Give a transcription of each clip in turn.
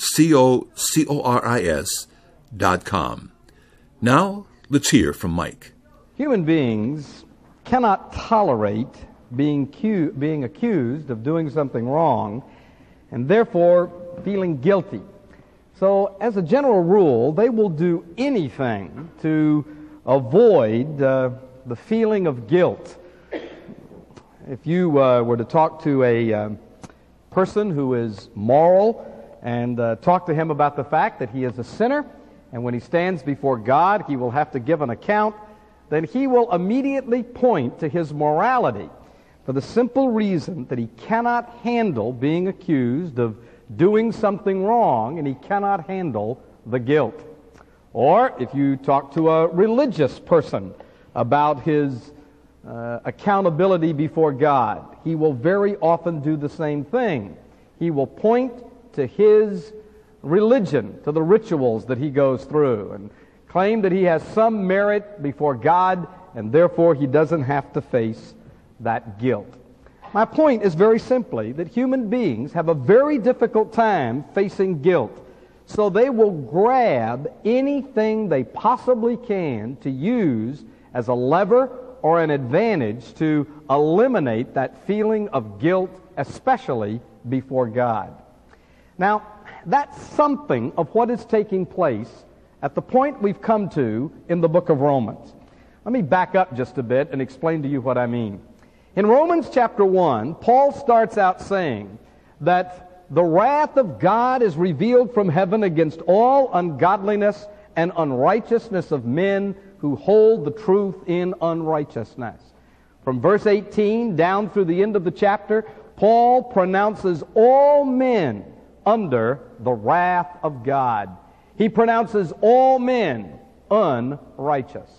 C-O-C-O-R-I-S dot com. Now, let's hear from Mike. Human beings cannot tolerate being, cu- being accused of doing something wrong and therefore feeling guilty. So, as a general rule, they will do anything to avoid uh, the feeling of guilt. If you uh, were to talk to a uh, person who is moral and uh, talk to him about the fact that he is a sinner, and when he stands before God, he will have to give an account, then he will immediately point to his morality for the simple reason that he cannot handle being accused of doing something wrong and he cannot handle the guilt. Or if you talk to a religious person about his uh, accountability before God, he will very often do the same thing. He will point to his religion, to the rituals that he goes through, and claim that he has some merit before God, and therefore he doesn't have to face that guilt. My point is very simply that human beings have a very difficult time facing guilt. So they will grab anything they possibly can to use as a lever or an advantage to eliminate that feeling of guilt, especially before God. Now, that's something of what is taking place at the point we've come to in the book of Romans. Let me back up just a bit and explain to you what I mean. In Romans chapter 1, Paul starts out saying that the wrath of God is revealed from heaven against all ungodliness and unrighteousness of men who hold the truth in unrighteousness. From verse 18 down through the end of the chapter, Paul pronounces all men under the wrath of God. He pronounces all men unrighteous.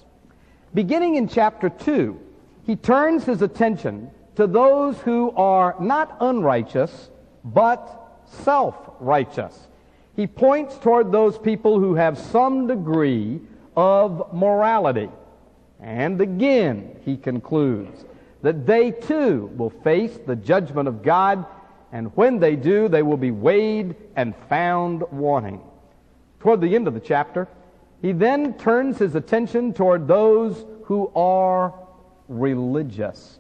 Beginning in chapter 2, he turns his attention to those who are not unrighteous, but self-righteous. He points toward those people who have some degree of morality. And again, he concludes that they too will face the judgment of God, and when they do, they will be weighed and found wanting. Toward the end of the chapter, he then turns his attention toward those who are religious.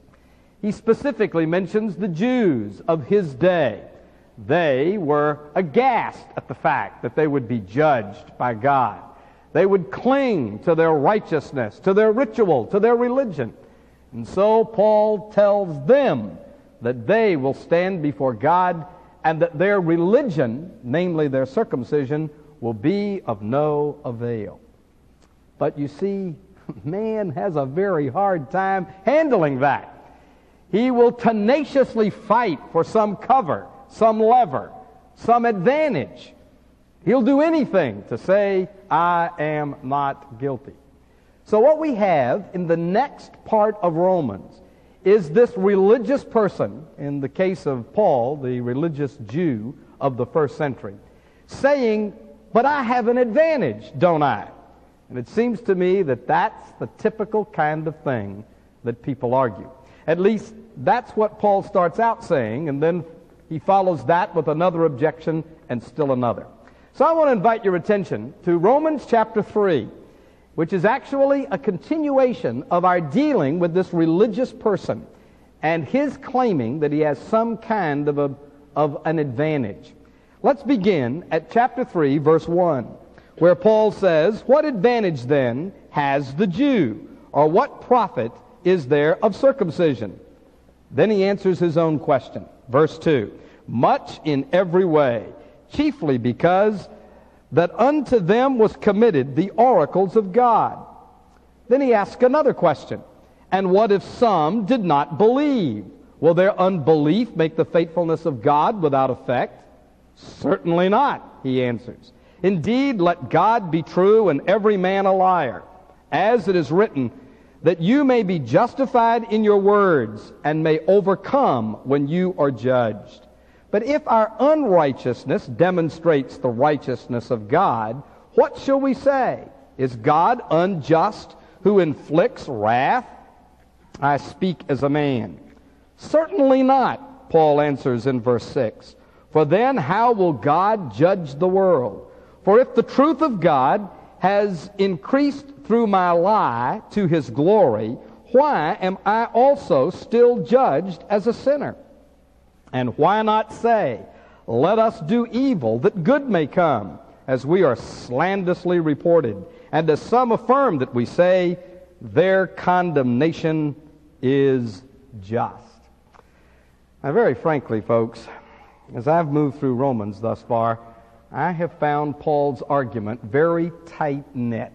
He specifically mentions the Jews of his day. They were aghast at the fact that they would be judged by God. They would cling to their righteousness, to their ritual, to their religion. And so Paul tells them that they will stand before God and that their religion, namely their circumcision, will be of no avail. But you see, man has a very hard time handling that. He will tenaciously fight for some cover, some lever, some advantage. He'll do anything to say, I am not guilty. So, what we have in the next part of Romans is this religious person, in the case of Paul, the religious Jew of the first century, saying, But I have an advantage, don't I? And it seems to me that that's the typical kind of thing that people argue. At least that's what Paul starts out saying, and then he follows that with another objection and still another. So I want to invite your attention to Romans chapter 3, which is actually a continuation of our dealing with this religious person and his claiming that he has some kind of, a, of an advantage. Let's begin at chapter 3, verse 1 where Paul says, What advantage then has the Jew? Or what profit is there of circumcision? Then he answers his own question. Verse 2 Much in every way, chiefly because that unto them was committed the oracles of God. Then he asks another question. And what if some did not believe? Will their unbelief make the faithfulness of God without effect? Certainly not, he answers. Indeed, let God be true and every man a liar, as it is written, that you may be justified in your words and may overcome when you are judged. But if our unrighteousness demonstrates the righteousness of God, what shall we say? Is God unjust who inflicts wrath? I speak as a man. Certainly not, Paul answers in verse 6. For then how will God judge the world? For if the truth of God has increased through my lie to his glory, why am I also still judged as a sinner? And why not say, Let us do evil that good may come, as we are slanderously reported, and as some affirm that we say, Their condemnation is just. Now, very frankly, folks, as I've moved through Romans thus far, I have found Paul's argument very tight knit.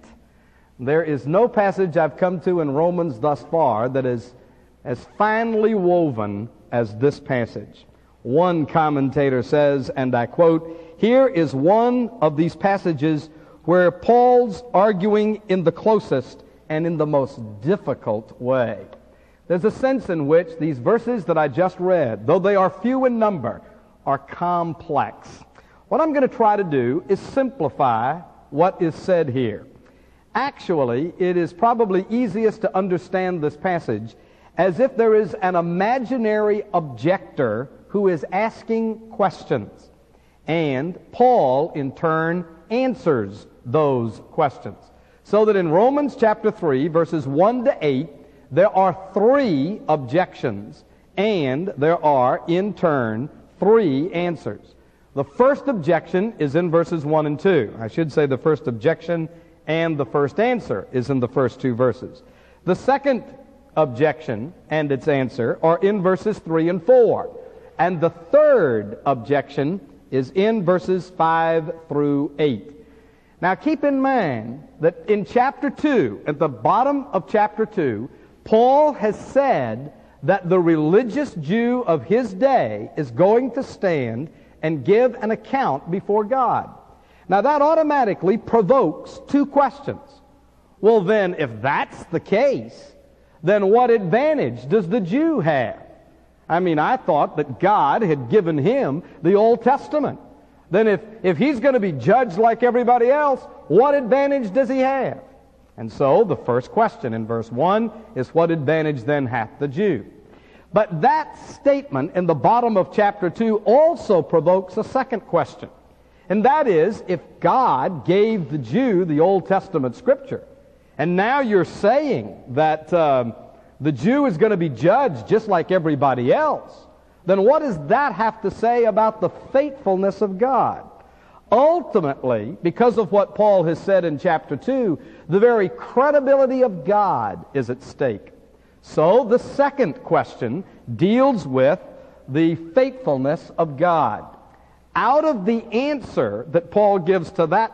There is no passage I've come to in Romans thus far that is as finely woven as this passage. One commentator says, and I quote, Here is one of these passages where Paul's arguing in the closest and in the most difficult way. There's a sense in which these verses that I just read, though they are few in number, are complex. What I'm going to try to do is simplify what is said here. Actually, it is probably easiest to understand this passage as if there is an imaginary objector who is asking questions. And Paul, in turn, answers those questions. So that in Romans chapter 3, verses 1 to 8, there are three objections, and there are, in turn, three answers. The first objection is in verses 1 and 2. I should say the first objection and the first answer is in the first two verses. The second objection and its answer are in verses 3 and 4. And the third objection is in verses 5 through 8. Now keep in mind that in chapter 2, at the bottom of chapter 2, Paul has said that the religious Jew of his day is going to stand and give an account before God. Now that automatically provokes two questions. Well then, if that's the case, then what advantage does the Jew have? I mean, I thought that God had given him the Old Testament. Then if, if he's going to be judged like everybody else, what advantage does he have? And so the first question in verse 1 is what advantage then hath the Jew? But that statement in the bottom of chapter 2 also provokes a second question. And that is, if God gave the Jew the Old Testament scripture, and now you're saying that um, the Jew is going to be judged just like everybody else, then what does that have to say about the faithfulness of God? Ultimately, because of what Paul has said in chapter 2, the very credibility of God is at stake. So the second question deals with the faithfulness of God. Out of the answer that Paul gives to that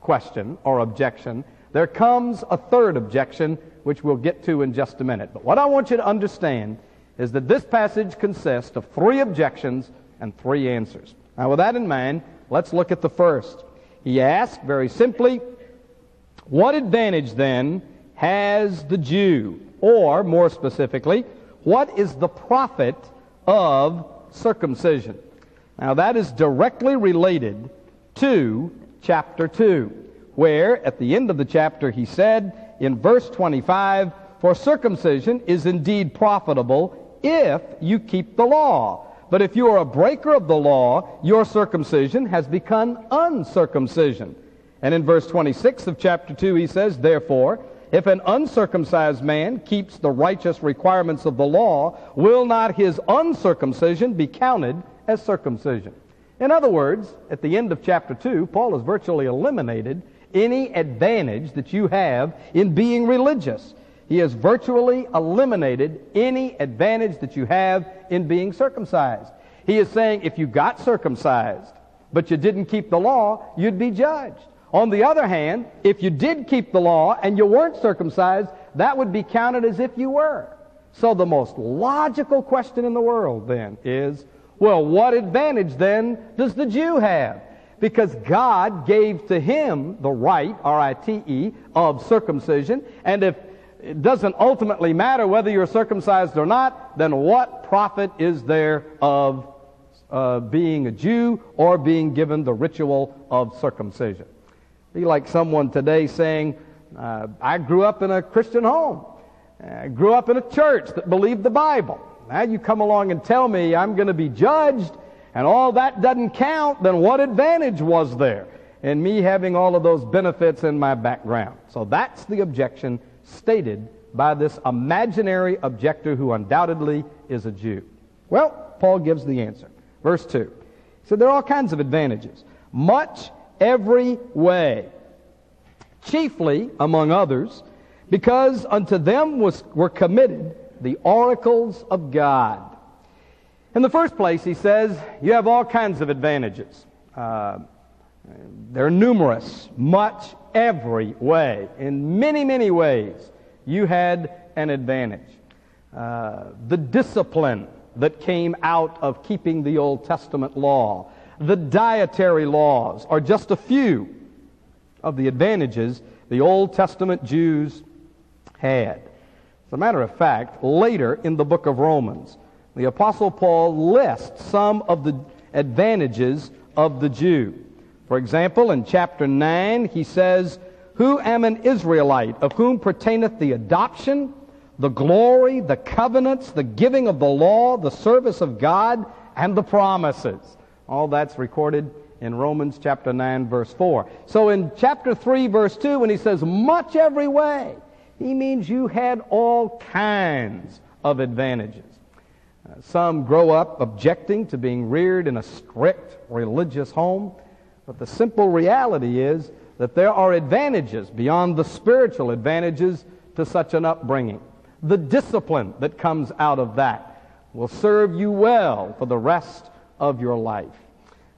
question or objection, there comes a third objection, which we'll get to in just a minute. But what I want you to understand is that this passage consists of three objections and three answers. Now, with that in mind, Let's look at the first. He asked very simply, What advantage then has the Jew? Or, more specifically, what is the profit of circumcision? Now, that is directly related to chapter 2, where at the end of the chapter he said in verse 25, For circumcision is indeed profitable if you keep the law. But if you are a breaker of the law, your circumcision has become uncircumcision. And in verse 26 of chapter 2, he says, Therefore, if an uncircumcised man keeps the righteous requirements of the law, will not his uncircumcision be counted as circumcision? In other words, at the end of chapter 2, Paul has virtually eliminated any advantage that you have in being religious. He has virtually eliminated any advantage that you have in being circumcised. He is saying if you got circumcised, but you didn't keep the law, you'd be judged. On the other hand, if you did keep the law and you weren't circumcised, that would be counted as if you were. So the most logical question in the world then is, well, what advantage then does the Jew have? Because God gave to him the right, R-I-T-E, of circumcision. And if it doesn't ultimately matter whether you're circumcised or not, then what profit is there of uh, being a Jew or being given the ritual of circumcision? Be like someone today saying, uh, I grew up in a Christian home. I grew up in a church that believed the Bible. Now you come along and tell me I'm going to be judged and all that doesn't count, then what advantage was there in me having all of those benefits in my background? So that's the objection stated by this imaginary objector who undoubtedly is a Jew. Well, Paul gives the answer. Verse 2. He said there are all kinds of advantages. Much every way. Chiefly, among others, because unto them was, were committed the oracles of God. In the first place, he says, you have all kinds of advantages. Uh, they're numerous, much, every way. In many, many ways, you had an advantage. Uh, the discipline that came out of keeping the Old Testament law, the dietary laws are just a few of the advantages the Old Testament Jews had. As a matter of fact, later in the book of Romans, the Apostle Paul lists some of the advantages of the Jew. For example, in chapter 9, he says, Who am an Israelite, of whom pertaineth the adoption, the glory, the covenants, the giving of the law, the service of God, and the promises. All that's recorded in Romans chapter 9, verse 4. So in chapter 3, verse 2, when he says, Much every way, he means you had all kinds of advantages. Some grow up objecting to being reared in a strict religious home, but the simple reality is that there are advantages beyond the spiritual advantages to such an upbringing. The discipline that comes out of that will serve you well for the rest of your life.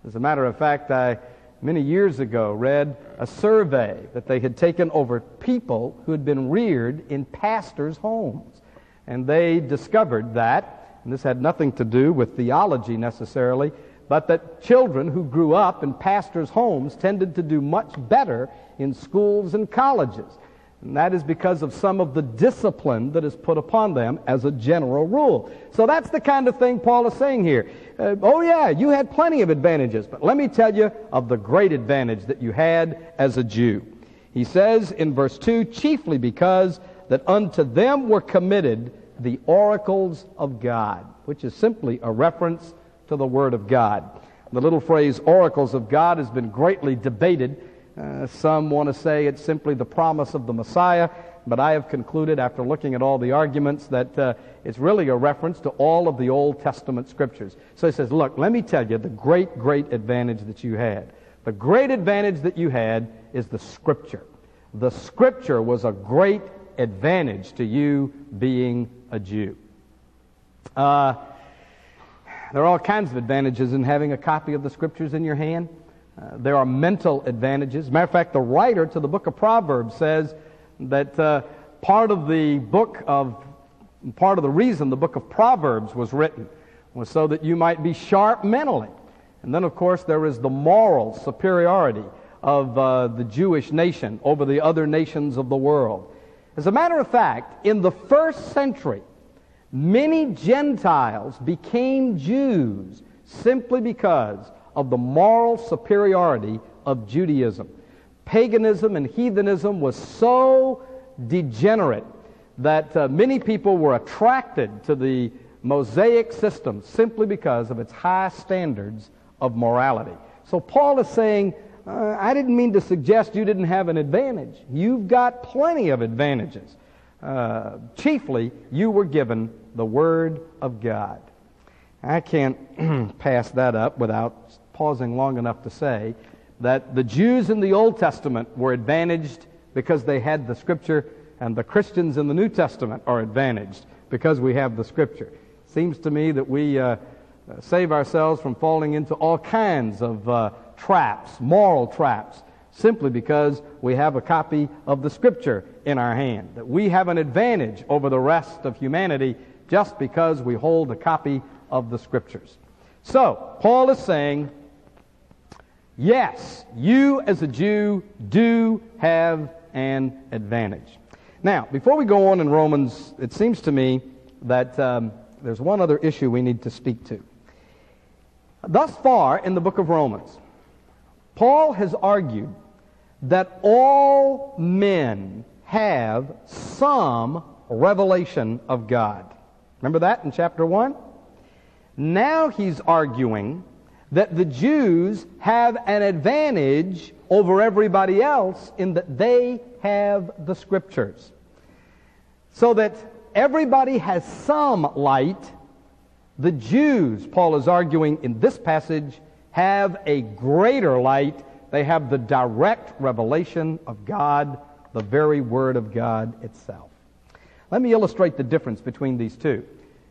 As a matter of fact, I many years ago read a survey that they had taken over people who had been reared in pastors' homes. And they discovered that and this had nothing to do with theology necessarily, but that children who grew up in pastors' homes tended to do much better in schools and colleges. And that is because of some of the discipline that is put upon them as a general rule. So that's the kind of thing Paul is saying here. Uh, oh, yeah, you had plenty of advantages, but let me tell you of the great advantage that you had as a Jew. He says in verse 2 chiefly because that unto them were committed the oracles of God, which is simply a reference to the Word of God. The little phrase oracles of God has been greatly debated. Uh, some want to say it's simply the promise of the Messiah, but I have concluded after looking at all the arguments that uh, it's really a reference to all of the Old Testament scriptures. So he says, Look, let me tell you the great, great advantage that you had. The great advantage that you had is the Scripture. The Scripture was a great advantage to you being a Jew. Uh, there are all kinds of advantages in having a copy of the Scriptures in your hand. Uh, there are mental advantages. matter of fact, the writer to the book of Proverbs says that uh, part of the book of, part of the reason the book of Proverbs was written was so that you might be sharp mentally. And then, of course, there is the moral superiority of uh, the Jewish nation over the other nations of the world. As a matter of fact, in the first century, many Gentiles became Jews simply because of the moral superiority of Judaism. Paganism and heathenism was so degenerate that uh, many people were attracted to the Mosaic system simply because of its high standards of morality. So Paul is saying uh, I didn't mean to suggest you didn't have an advantage. You've got plenty of advantages. Uh, chiefly, you were given the Word of God. I can't pass that up without pausing long enough to say that the Jews in the Old Testament were advantaged because they had the Scripture, and the Christians in the New Testament are advantaged because we have the Scripture. Seems to me that we uh, save ourselves from falling into all kinds of uh, traps, moral traps, simply because we have a copy of the Scripture in our hand. That we have an advantage over the rest of humanity just because we hold a copy of the Scriptures. So, Paul is saying, Yes, you as a Jew do have an advantage. Now, before we go on in Romans, it seems to me that um, there's one other issue we need to speak to. Thus far in the book of Romans, Paul has argued that all men have some revelation of God. Remember that in chapter 1? Now he's arguing that the Jews have an advantage over everybody else in that they have the scriptures. So that everybody has some light. The Jews, Paul is arguing in this passage, have a greater light. They have the direct revelation of God, the very Word of God itself. Let me illustrate the difference between these two.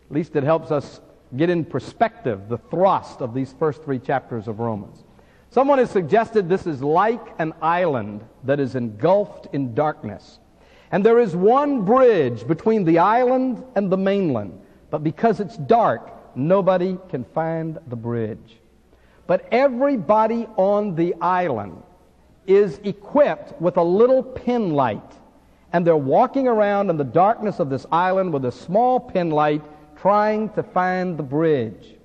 At least it helps us get in perspective the thrust of these first three chapters of Romans. Someone has suggested this is like an island that is engulfed in darkness. And there is one bridge between the island and the mainland. But because it's dark, nobody can find the bridge. But everybody on the island is equipped with a little pin light. And they're walking around in the darkness of this island with a small pin light trying to find the bridge.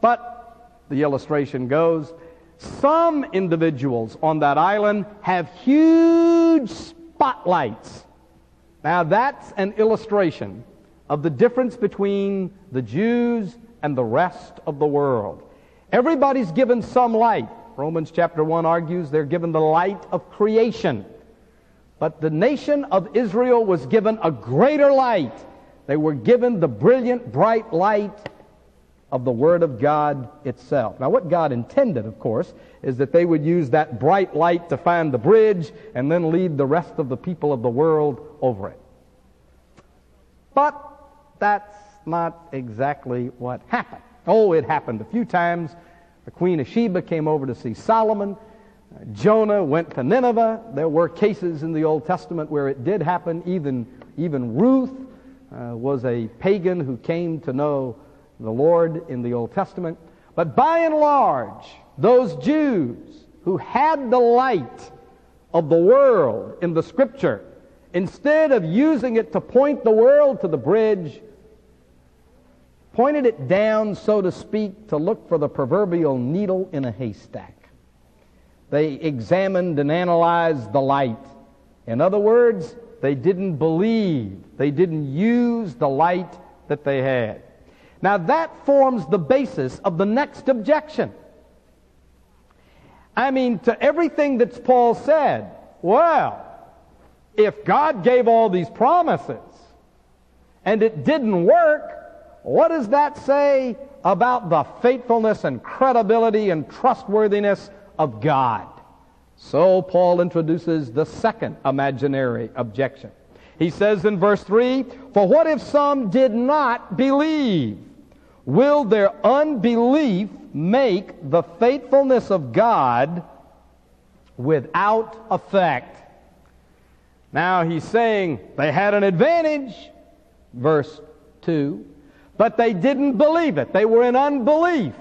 But, the illustration goes, some individuals on that island have huge spotlights. Now, that's an illustration of the difference between the Jews and the rest of the world. Everybody's given some light. Romans chapter 1 argues they're given the light of creation. But the nation of Israel was given a greater light they were given the brilliant, bright light of the Word of God itself. Now, what God intended, of course, is that they would use that bright light to find the bridge and then lead the rest of the people of the world over it. But that's not exactly what happened. Oh, it happened a few times. The Queen of Sheba came over to see Solomon. Jonah went to Nineveh. There were cases in the Old Testament where it did happen. Even, even Ruth uh, was a pagan who came to know the Lord in the Old Testament. But by and large, those Jews who had the light of the world in the Scripture, instead of using it to point the world to the bridge, pointed it down, so to speak, to look for the proverbial needle in a haystack. They examined and analyzed the light. In other words, they didn't believe. They didn't use the light that they had. Now that forms the basis of the next objection. I mean, to everything that Paul said, well, if God gave all these promises and it didn't work, what does that say about the faithfulness and credibility and trustworthiness of God? So Paul introduces the second imaginary objection. He says in verse 3, For what if some did not believe? Will their unbelief make the faithfulness of God without effect? Now he's saying they had an advantage, verse 2, but they didn't believe it. They were in unbelief.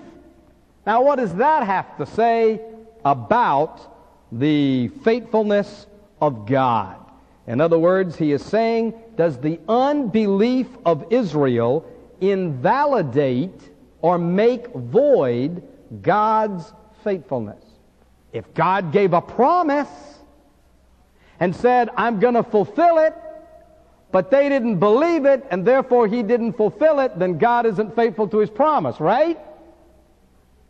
Now what does that have to say about the faithfulness of God. In other words, he is saying, does the unbelief of Israel invalidate or make void God's faithfulness? If God gave a promise and said, I'm going to fulfill it, but they didn't believe it and therefore he didn't fulfill it, then God isn't faithful to his promise, right?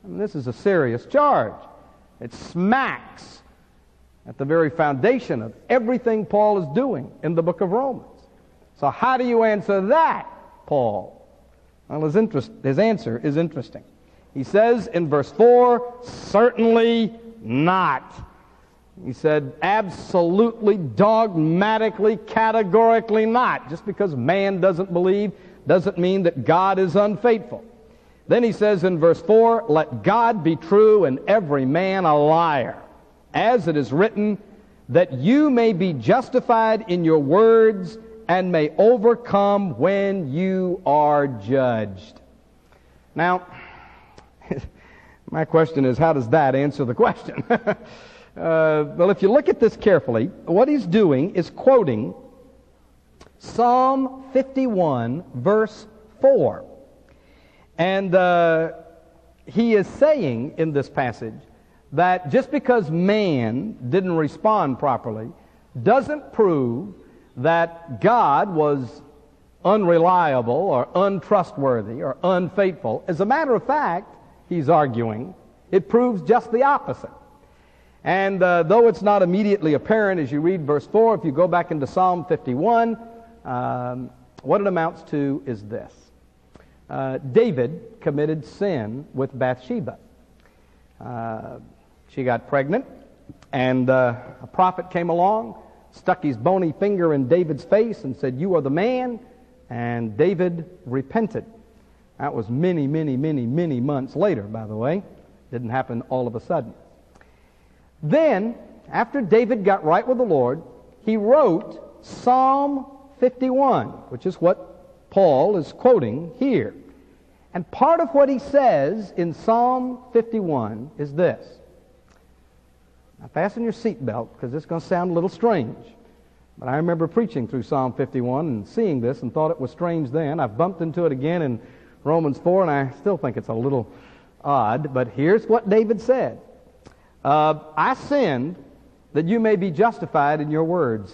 And this is a serious charge. It smacks at the very foundation of everything Paul is doing in the book of Romans. So how do you answer that, Paul? Well, his, interest, his answer is interesting. He says in verse 4, certainly not. He said, absolutely, dogmatically, categorically not. Just because man doesn't believe doesn't mean that God is unfaithful. Then he says in verse 4, let God be true and every man a liar as it is written, that you may be justified in your words and may overcome when you are judged. Now, My question is, how does that answer the question? uh, well, if you look at this carefully, what he's doing is quoting Psalm 51, verse 4. And uh, he is saying in this passage that just because man didn't respond properly doesn't prove that God was unreliable or untrustworthy or unfaithful. As a matter of fact, he's arguing, it proves just the opposite. And uh, though it's not immediately apparent as you read verse 4, if you go back into Psalm 51, um, what it amounts to is this uh, David committed sin with Bathsheba. Uh, she got pregnant, and uh, a prophet came along, stuck his bony finger in David's face, and said, You are the man. And David repented. That was many, many, many, many months later, by the way. Didn't happen all of a sudden. Then, after David got right with the Lord, he wrote Psalm 51, which is what Paul is quoting here. And part of what he says in Psalm 51 is this. Now, fasten your seatbelt because it's going to sound a little strange. But I remember preaching through Psalm 51 and seeing this and thought it was strange then. I've bumped into it again in Romans 4, and I still think it's a little odd. But here's what David said uh, I sinned that you may be justified in your words,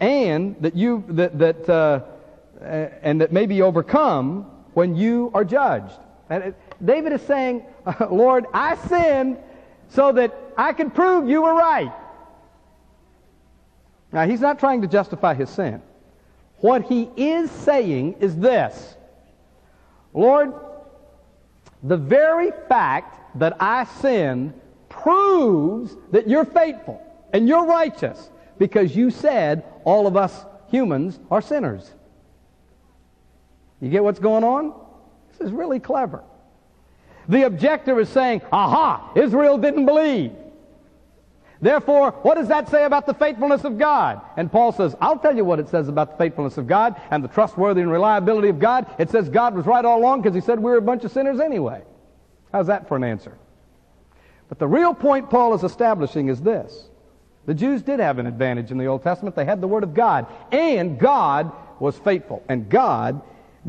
and that you that that uh, and that may be overcome when you are judged. And David is saying, Lord, I sinned so that I can prove you were right. Now, he's not trying to justify his sin. What he is saying is this Lord, the very fact that I sinned proves that you're faithful and you're righteous because you said all of us humans are sinners. You get what's going on? This is really clever. The objector is saying, aha, Israel didn't believe. Therefore, what does that say about the faithfulness of God? And Paul says, I'll tell you what it says about the faithfulness of God and the trustworthy and reliability of God. It says God was right all along because he said we were a bunch of sinners anyway. How's that for an answer? But the real point Paul is establishing is this. The Jews did have an advantage in the Old Testament. They had the Word of God. And God was faithful. And God,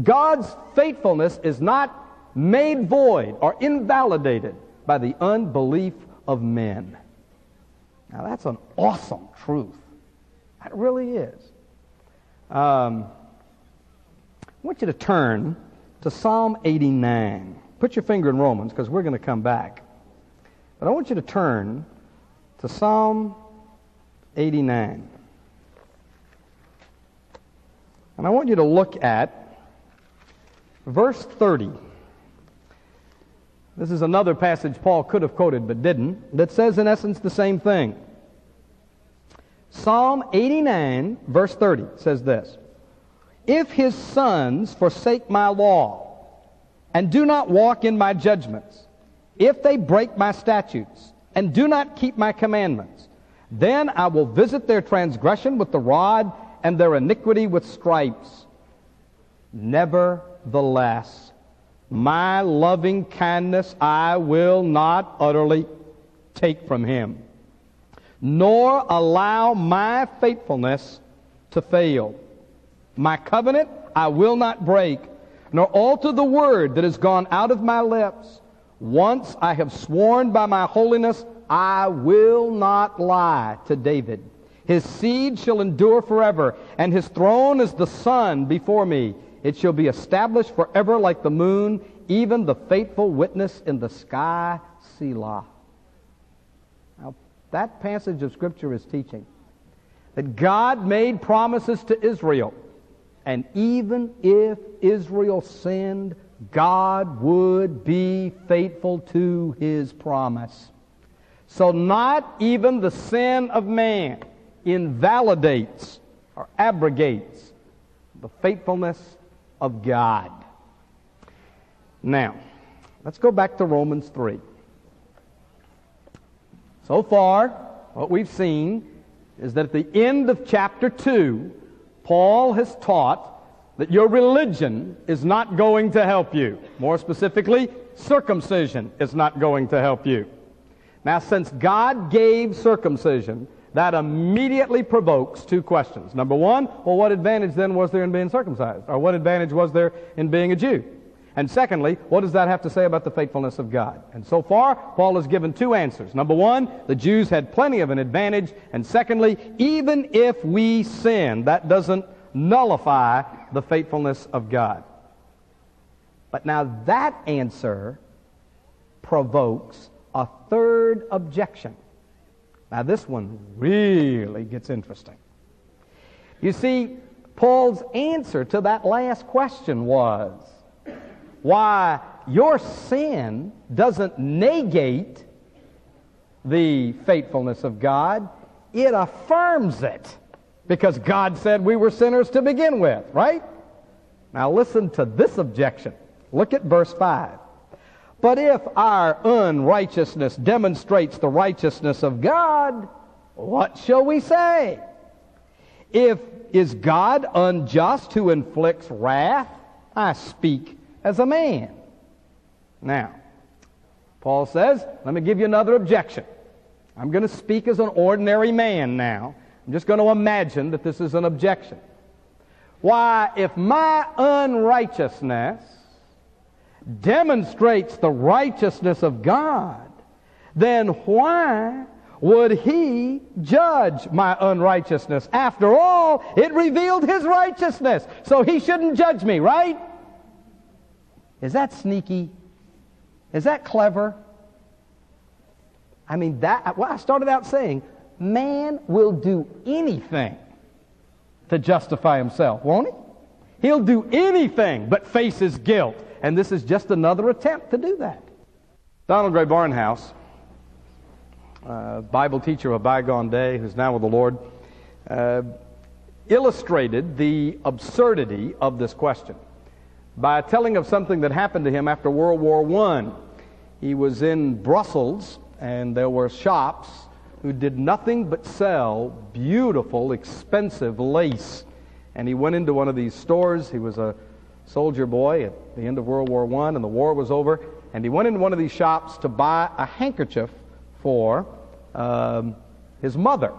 God's faithfulness is not made void or invalidated by the unbelief of men. Now, that's an awesome truth. That really is. Um, I want you to turn to Psalm 89. Put your finger in Romans because we're going to come back. But I want you to turn to Psalm 89. And I want you to look at verse 30. This is another passage Paul could have quoted but didn't, that says in essence the same thing. Psalm 89, verse 30 says this If his sons forsake my law and do not walk in my judgments, if they break my statutes and do not keep my commandments, then I will visit their transgression with the rod and their iniquity with stripes. Nevertheless, my loving kindness I will not utterly take from him, nor allow my faithfulness to fail. My covenant I will not break, nor alter the word that has gone out of my lips. Once I have sworn by my holiness, I will not lie to David. His seed shall endure forever, and his throne is the sun before me. It shall be established forever like the moon, even the faithful witness in the sky, Selah. Now, that passage of Scripture is teaching that God made promises to Israel, and even if Israel sinned, God would be faithful to his promise. So, not even the sin of man invalidates or abrogates the faithfulness of God. Now, let's go back to Romans 3. So far, what we've seen is that at the end of chapter 2, Paul has taught that your religion is not going to help you. More specifically, circumcision is not going to help you. Now, since God gave circumcision, that immediately provokes two questions. Number one, well, what advantage then was there in being circumcised? Or what advantage was there in being a Jew? And secondly, what does that have to say about the faithfulness of God? And so far, Paul has given two answers. Number one, the Jews had plenty of an advantage. And secondly, even if we sin, that doesn't nullify the faithfulness of God. But now that answer provokes a third objection. Now, this one really gets interesting. You see, Paul's answer to that last question was why your sin doesn't negate the faithfulness of God, it affirms it. Because God said we were sinners to begin with, right? Now listen to this objection. Look at verse 5. But if our unrighteousness demonstrates the righteousness of God, what shall we say? If is God unjust who inflicts wrath? I speak as a man. Now, Paul says, let me give you another objection. I'm going to speak as an ordinary man now. I'm just going to imagine that this is an objection. Why, if my unrighteousness demonstrates the righteousness of God, then why would he judge my unrighteousness? After all, it revealed his righteousness, so he shouldn't judge me, right? Is that sneaky? Is that clever? I mean, that, well, I started out saying, man will do anything to justify himself, won't he? He'll do anything but face his guilt. And this is just another attempt to do that. Donald Grey Barnhouse, uh, Bible teacher of a bygone day who's now with the Lord, uh, illustrated the absurdity of this question by telling of something that happened to him after World War I. He was in Brussels, and there were shops who did nothing but sell beautiful, expensive lace. And he went into one of these stores. He was a soldier boy at the end of World War I, and the war was over. And he went into one of these shops to buy a handkerchief for um, his mother.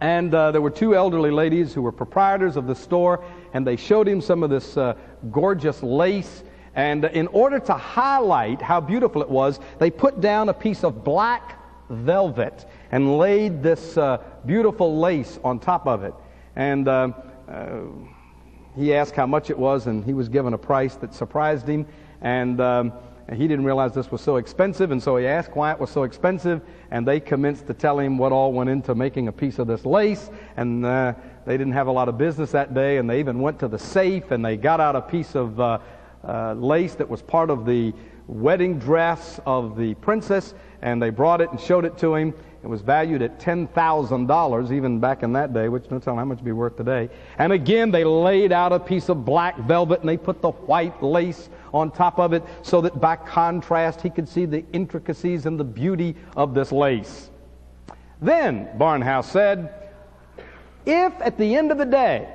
And uh, there were two elderly ladies who were proprietors of the store, and they showed him some of this uh, gorgeous lace. And in order to highlight how beautiful it was, they put down a piece of black velvet and laid this uh, beautiful lace on top of it. And uh, uh, he asked how much it was, and he was given a price that surprised him. And um, he didn't realize this was so expensive, and so he asked why it was so expensive. And they commenced to tell him what all went into making a piece of this lace. And uh, they didn't have a lot of business that day, and they even went to the safe and they got out a piece of uh, uh, lace that was part of the wedding dress of the princess, and they brought it and showed it to him. It was valued at $10,000, even back in that day, which no telling how much it'd be worth today. And again, they laid out a piece of black velvet and they put the white lace on top of it so that by contrast he could see the intricacies and the beauty of this lace. Then, Barnhouse said, if at the end of the day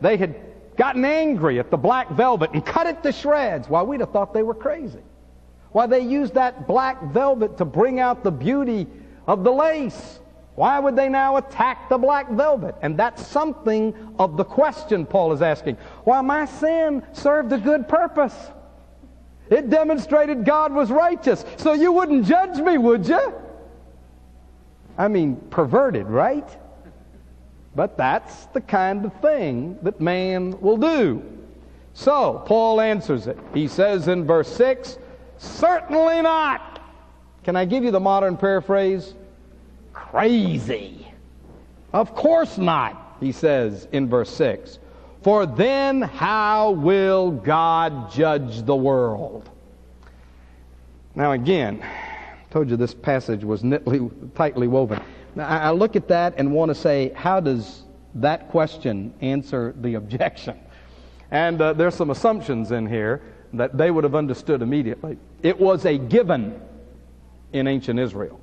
they had gotten angry at the black velvet and cut it to shreds, why, we'd have thought they were crazy. Why, they used that black velvet to bring out the beauty of the lace. Why would they now attack the black velvet? And that's something of the question Paul is asking. Why, my sin served a good purpose. It demonstrated God was righteous. So you wouldn't judge me, would you? I mean, perverted, right? But that's the kind of thing that man will do. So, Paul answers it. He says in verse 6, Certainly not. Can I give you the modern paraphrase? Crazy. Of course not, he says in verse 6. For then how will God judge the world? Now, again, I told you this passage was knitly, tightly woven. Now, I look at that and want to say, how does that question answer the objection? And uh, there's some assumptions in here that they would have understood immediately. It was a given in ancient Israel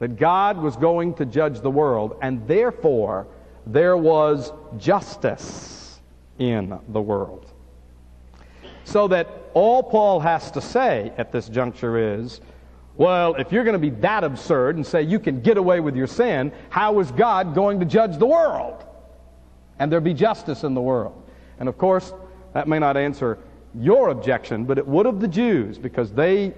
that God was going to judge the world, and therefore there was justice. in the world. So that all Paul has to say at this juncture is, well, if you're going to be that absurd and say you can get away with your sin, how is God going to judge the world? And there be justice in the world. And of course, that may not answer your objection, but it would of the Jews because they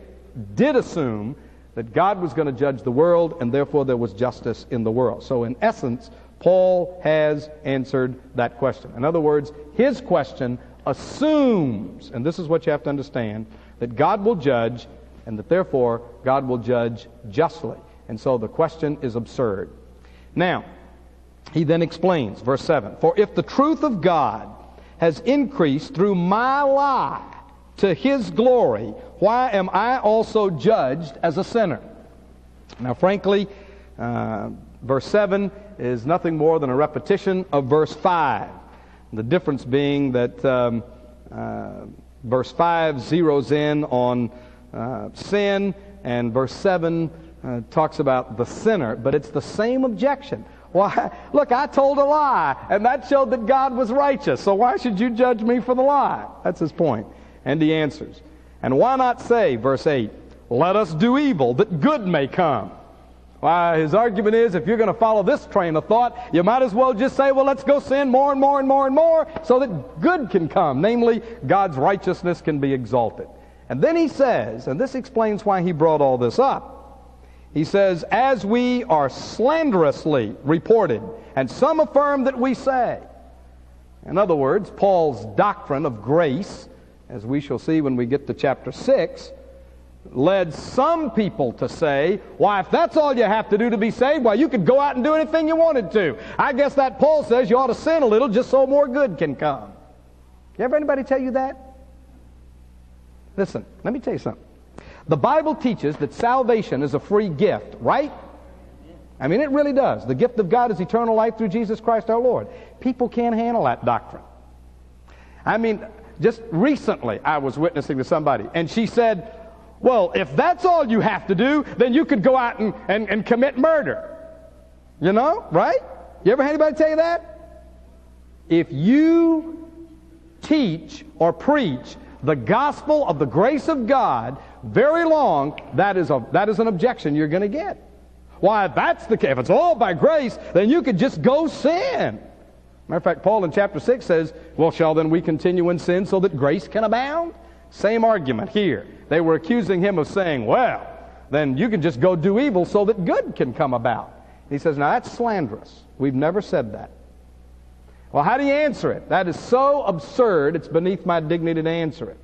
did assume that God was going to judge the world and therefore there was justice in the world. So, in essence, Paul has answered that question. In other words, his question assumes, and this is what you have to understand, that God will judge and that therefore God will judge justly. And so the question is absurd. Now, he then explains, verse 7 For if the truth of God has increased through my lie to his glory, why am I also judged as a sinner? Now, frankly, uh, verse 7 is nothing more than a repetition of verse 5. The difference being that um, uh, verse 5 zeroes in on uh, sin, and verse 7 uh, talks about the sinner, but it's the same objection. Why? Look, I told a lie, and that showed that God was righteous, so why should you judge me for the lie? That's his point. And he answers. And why not say, verse 8, let us do evil that good may come? Why, his argument is if you're going to follow this train of thought, you might as well just say, well, let's go sin more and more and more and more so that good can come. Namely, God's righteousness can be exalted. And then he says, and this explains why he brought all this up. He says, as we are slanderously reported, and some affirm that we say. In other words, Paul's doctrine of grace, as we shall see when we get to chapter 6, led some people to say, why, if that's all you have to do to be saved, why, you could go out and do anything you wanted to. I guess that Paul says you ought to sin a little just so more good can come. You ever anybody tell you that? Listen, let me tell you something. The Bible teaches that salvation is a free gift, right? I mean, it really does. The gift of God is eternal life through Jesus Christ our Lord. People can't handle that doctrine. I mean, just recently I was witnessing to somebody, and she said, well, if that's all you have to do, then you could go out and, and, and commit murder. You know, right? You ever had anybody tell you that? If you teach or preach the gospel of the grace of God very long, that is, a, that is an objection you're going to get. Why, if that's the case, if it's all by grace, then you could just go sin. Matter of fact, Paul in chapter 6 says, Well, shall then we continue in sin so that grace can abound? Same argument here. They were accusing him of saying, well, then you can just go do evil so that good can come about. He says, now that's slanderous. We've never said that. Well, how do you answer it? That is so absurd, it's beneath my dignity to answer it.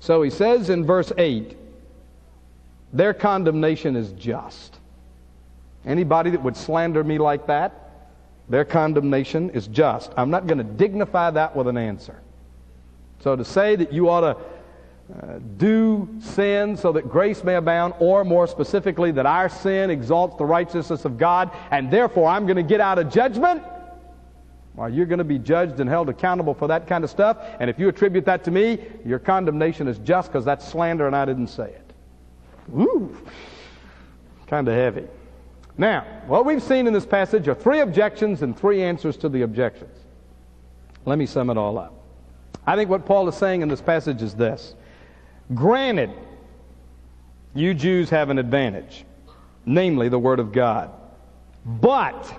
So he says in verse 8, their condemnation is just. Anybody that would slander me like that, their condemnation is just. I'm not going to dignify that with an answer. So to say that you ought to uh, do sin so that grace may abound, or more specifically, that our sin exalts the righteousness of God, and therefore I'm going to get out of judgment. Well, you're going to be judged and held accountable for that kind of stuff, and if you attribute that to me, your condemnation is just because that's slander and I didn't say it. Ooh, kind of heavy. Now, what we've seen in this passage are three objections and three answers to the objections. Let me sum it all up. I think what Paul is saying in this passage is this Granted, you Jews have an advantage, namely the Word of God. But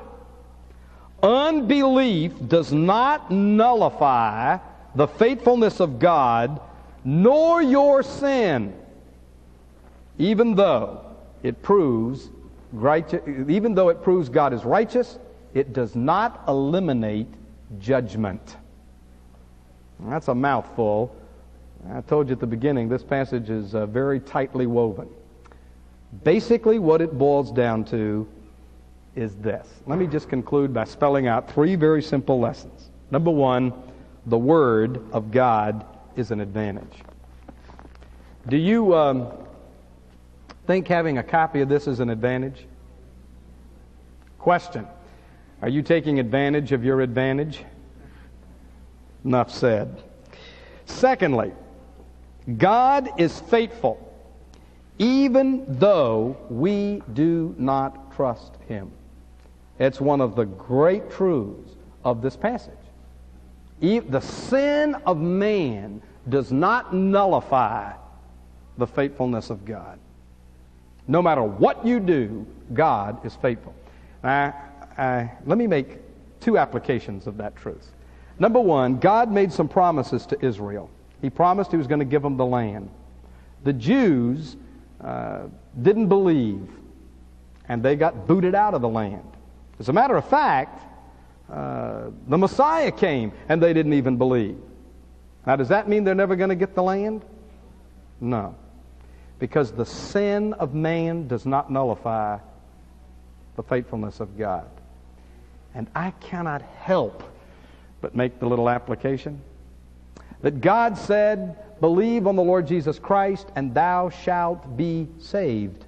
unbelief does not nullify the faithfulness of God nor your sin, even though it proves even though it proves God is righteous, it does not eliminate judgment. That's a mouthful, I told you at the beginning, this passage is uh, very tightly woven. Basically, what it boils down to is this. Let me just conclude by spelling out three very simple lessons. Number one, the Word of God is an advantage. Do you um, think having a copy of this is an advantage? Question Are you taking advantage of your advantage? Enough said. Secondly, God is faithful even though we do not trust him. It's one of the great truths of this passage. The sin of man does not nullify the faithfulness of God. No matter what you do, God is faithful. I, let me make two applications of that truth. Number one, God made some promises to Israel. He promised He was going to give them the land. The Jews uh, didn't believe, and they got booted out of the land. As a matter of fact, uh, the Messiah came, and they didn't even believe. Now, does that mean they're never going to get the land? No. Because the sin of man does not nullify the faithfulness of God. And I cannot help but make the little application that God said, Believe on the Lord Jesus Christ, and thou shalt be saved.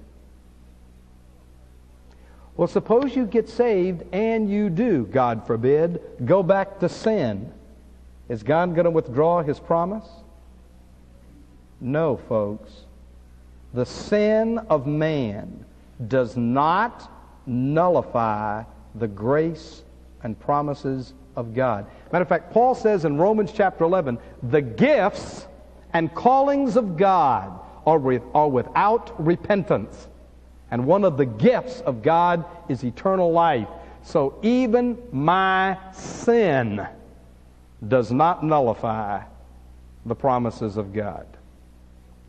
Well, suppose you get saved and you do, God forbid, go back to sin. Is God going to withdraw his promise? No, folks. The sin of man does not nullify the grace and promises of God. Matter of fact, Paul says in Romans chapter 11, the gifts and callings of God are, with, are without repentance. And one of the gifts of God is eternal life. So even my sin does not nullify the promises of God.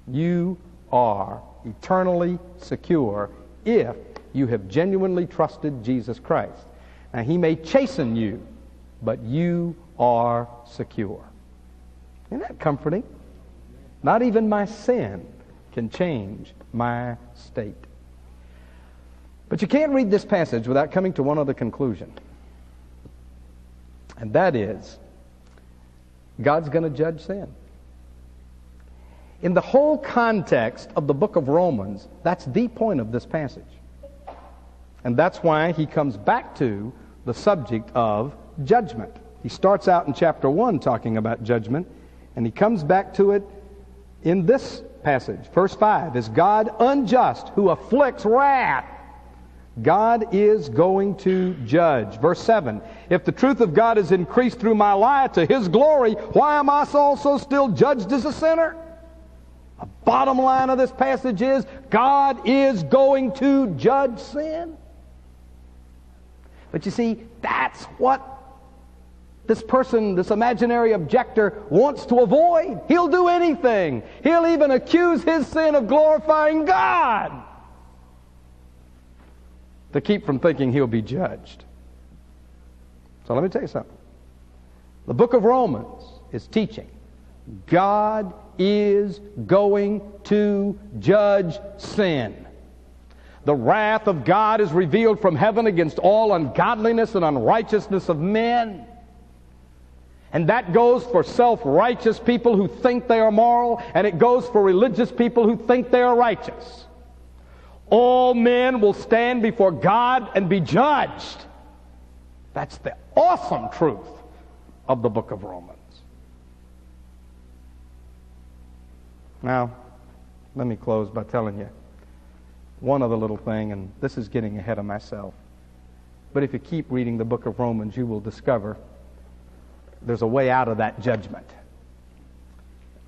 You are eternally secure if you have genuinely trusted Jesus Christ. Now, He may chasten you, but you are secure. Isn't that comforting? Not even my sin can change my state. But you can't read this passage without coming to one other conclusion. And that is God's going to judge sin. In the whole context of the book of Romans, that's the point of this passage. And that's why he comes back to the subject of judgment. He starts out in chapter 1 talking about judgment, and he comes back to it in this passage. Verse 5 Is God unjust who afflicts wrath? God is going to judge. Verse 7 If the truth of God is increased through my lie to his glory, why am I also still judged as a sinner? The bottom line of this passage is God is going to judge sin. But you see, that's what this person, this imaginary objector, wants to avoid. He'll do anything. He'll even accuse his sin of glorifying God to keep from thinking he'll be judged. So let me tell you something. The book of Romans is teaching God is going to judge sin. The wrath of God is revealed from heaven against all ungodliness and unrighteousness of men. And that goes for self righteous people who think they are moral, and it goes for religious people who think they are righteous. All men will stand before God and be judged. That's the awesome truth of the book of Romans. Now, let me close by telling you one other little thing, and this is getting ahead of myself. But if you keep reading the book of Romans, you will discover there's a way out of that judgment.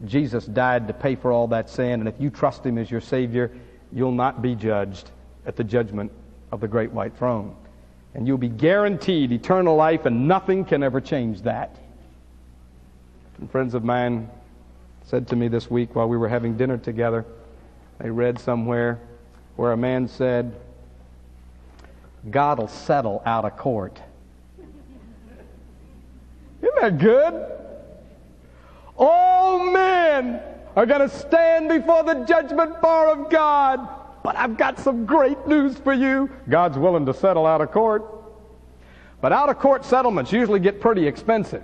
Jesus died to pay for all that sin, and if you trust Him as your Savior, you'll not be judged at the judgment of the great white throne. And you'll be guaranteed eternal life, and nothing can ever change that. And friends of mine said to me this week while we were having dinner together, they read somewhere where a man said, God will settle out of court. Isn't that good? All men are going to stand before the judgment bar of God. But I've got some great news for you. God's willing to settle out of court. But out of court settlements usually get pretty expensive.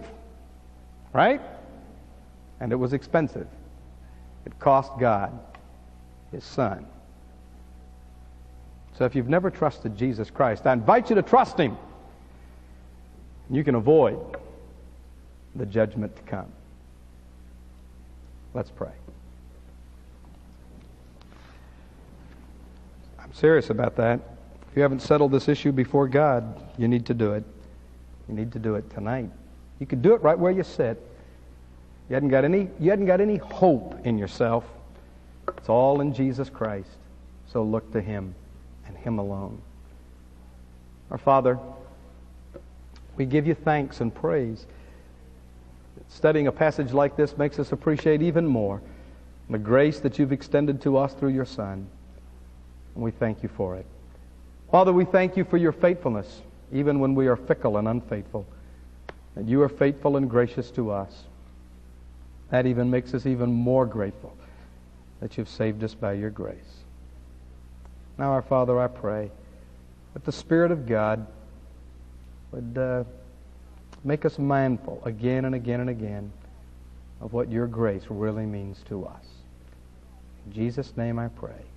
Right? And it was expensive. It cost God his son. So if you've never trusted Jesus Christ, I invite you to trust him. You can avoid the judgment to come. Let's pray. I'm serious about that. If you haven't settled this issue before God, you need to do it. You need to do it tonight. You can do it right where you sit. You hadn't got any, you hadn't got any hope in yourself. It's all in Jesus Christ. So look to Him and Him alone. Our Father, we give you thanks and praise. Studying a passage like this makes us appreciate even more the grace that you've extended to us through your Son. And we thank you for it. Father, we thank you for your faithfulness, even when we are fickle and unfaithful. And you are faithful and gracious to us. That even makes us even more grateful that you've saved us by your grace. Now, our Father, I pray that the Spirit of God would uh, make us mindful again and again and again of what your grace really means to us. In Jesus' name I pray.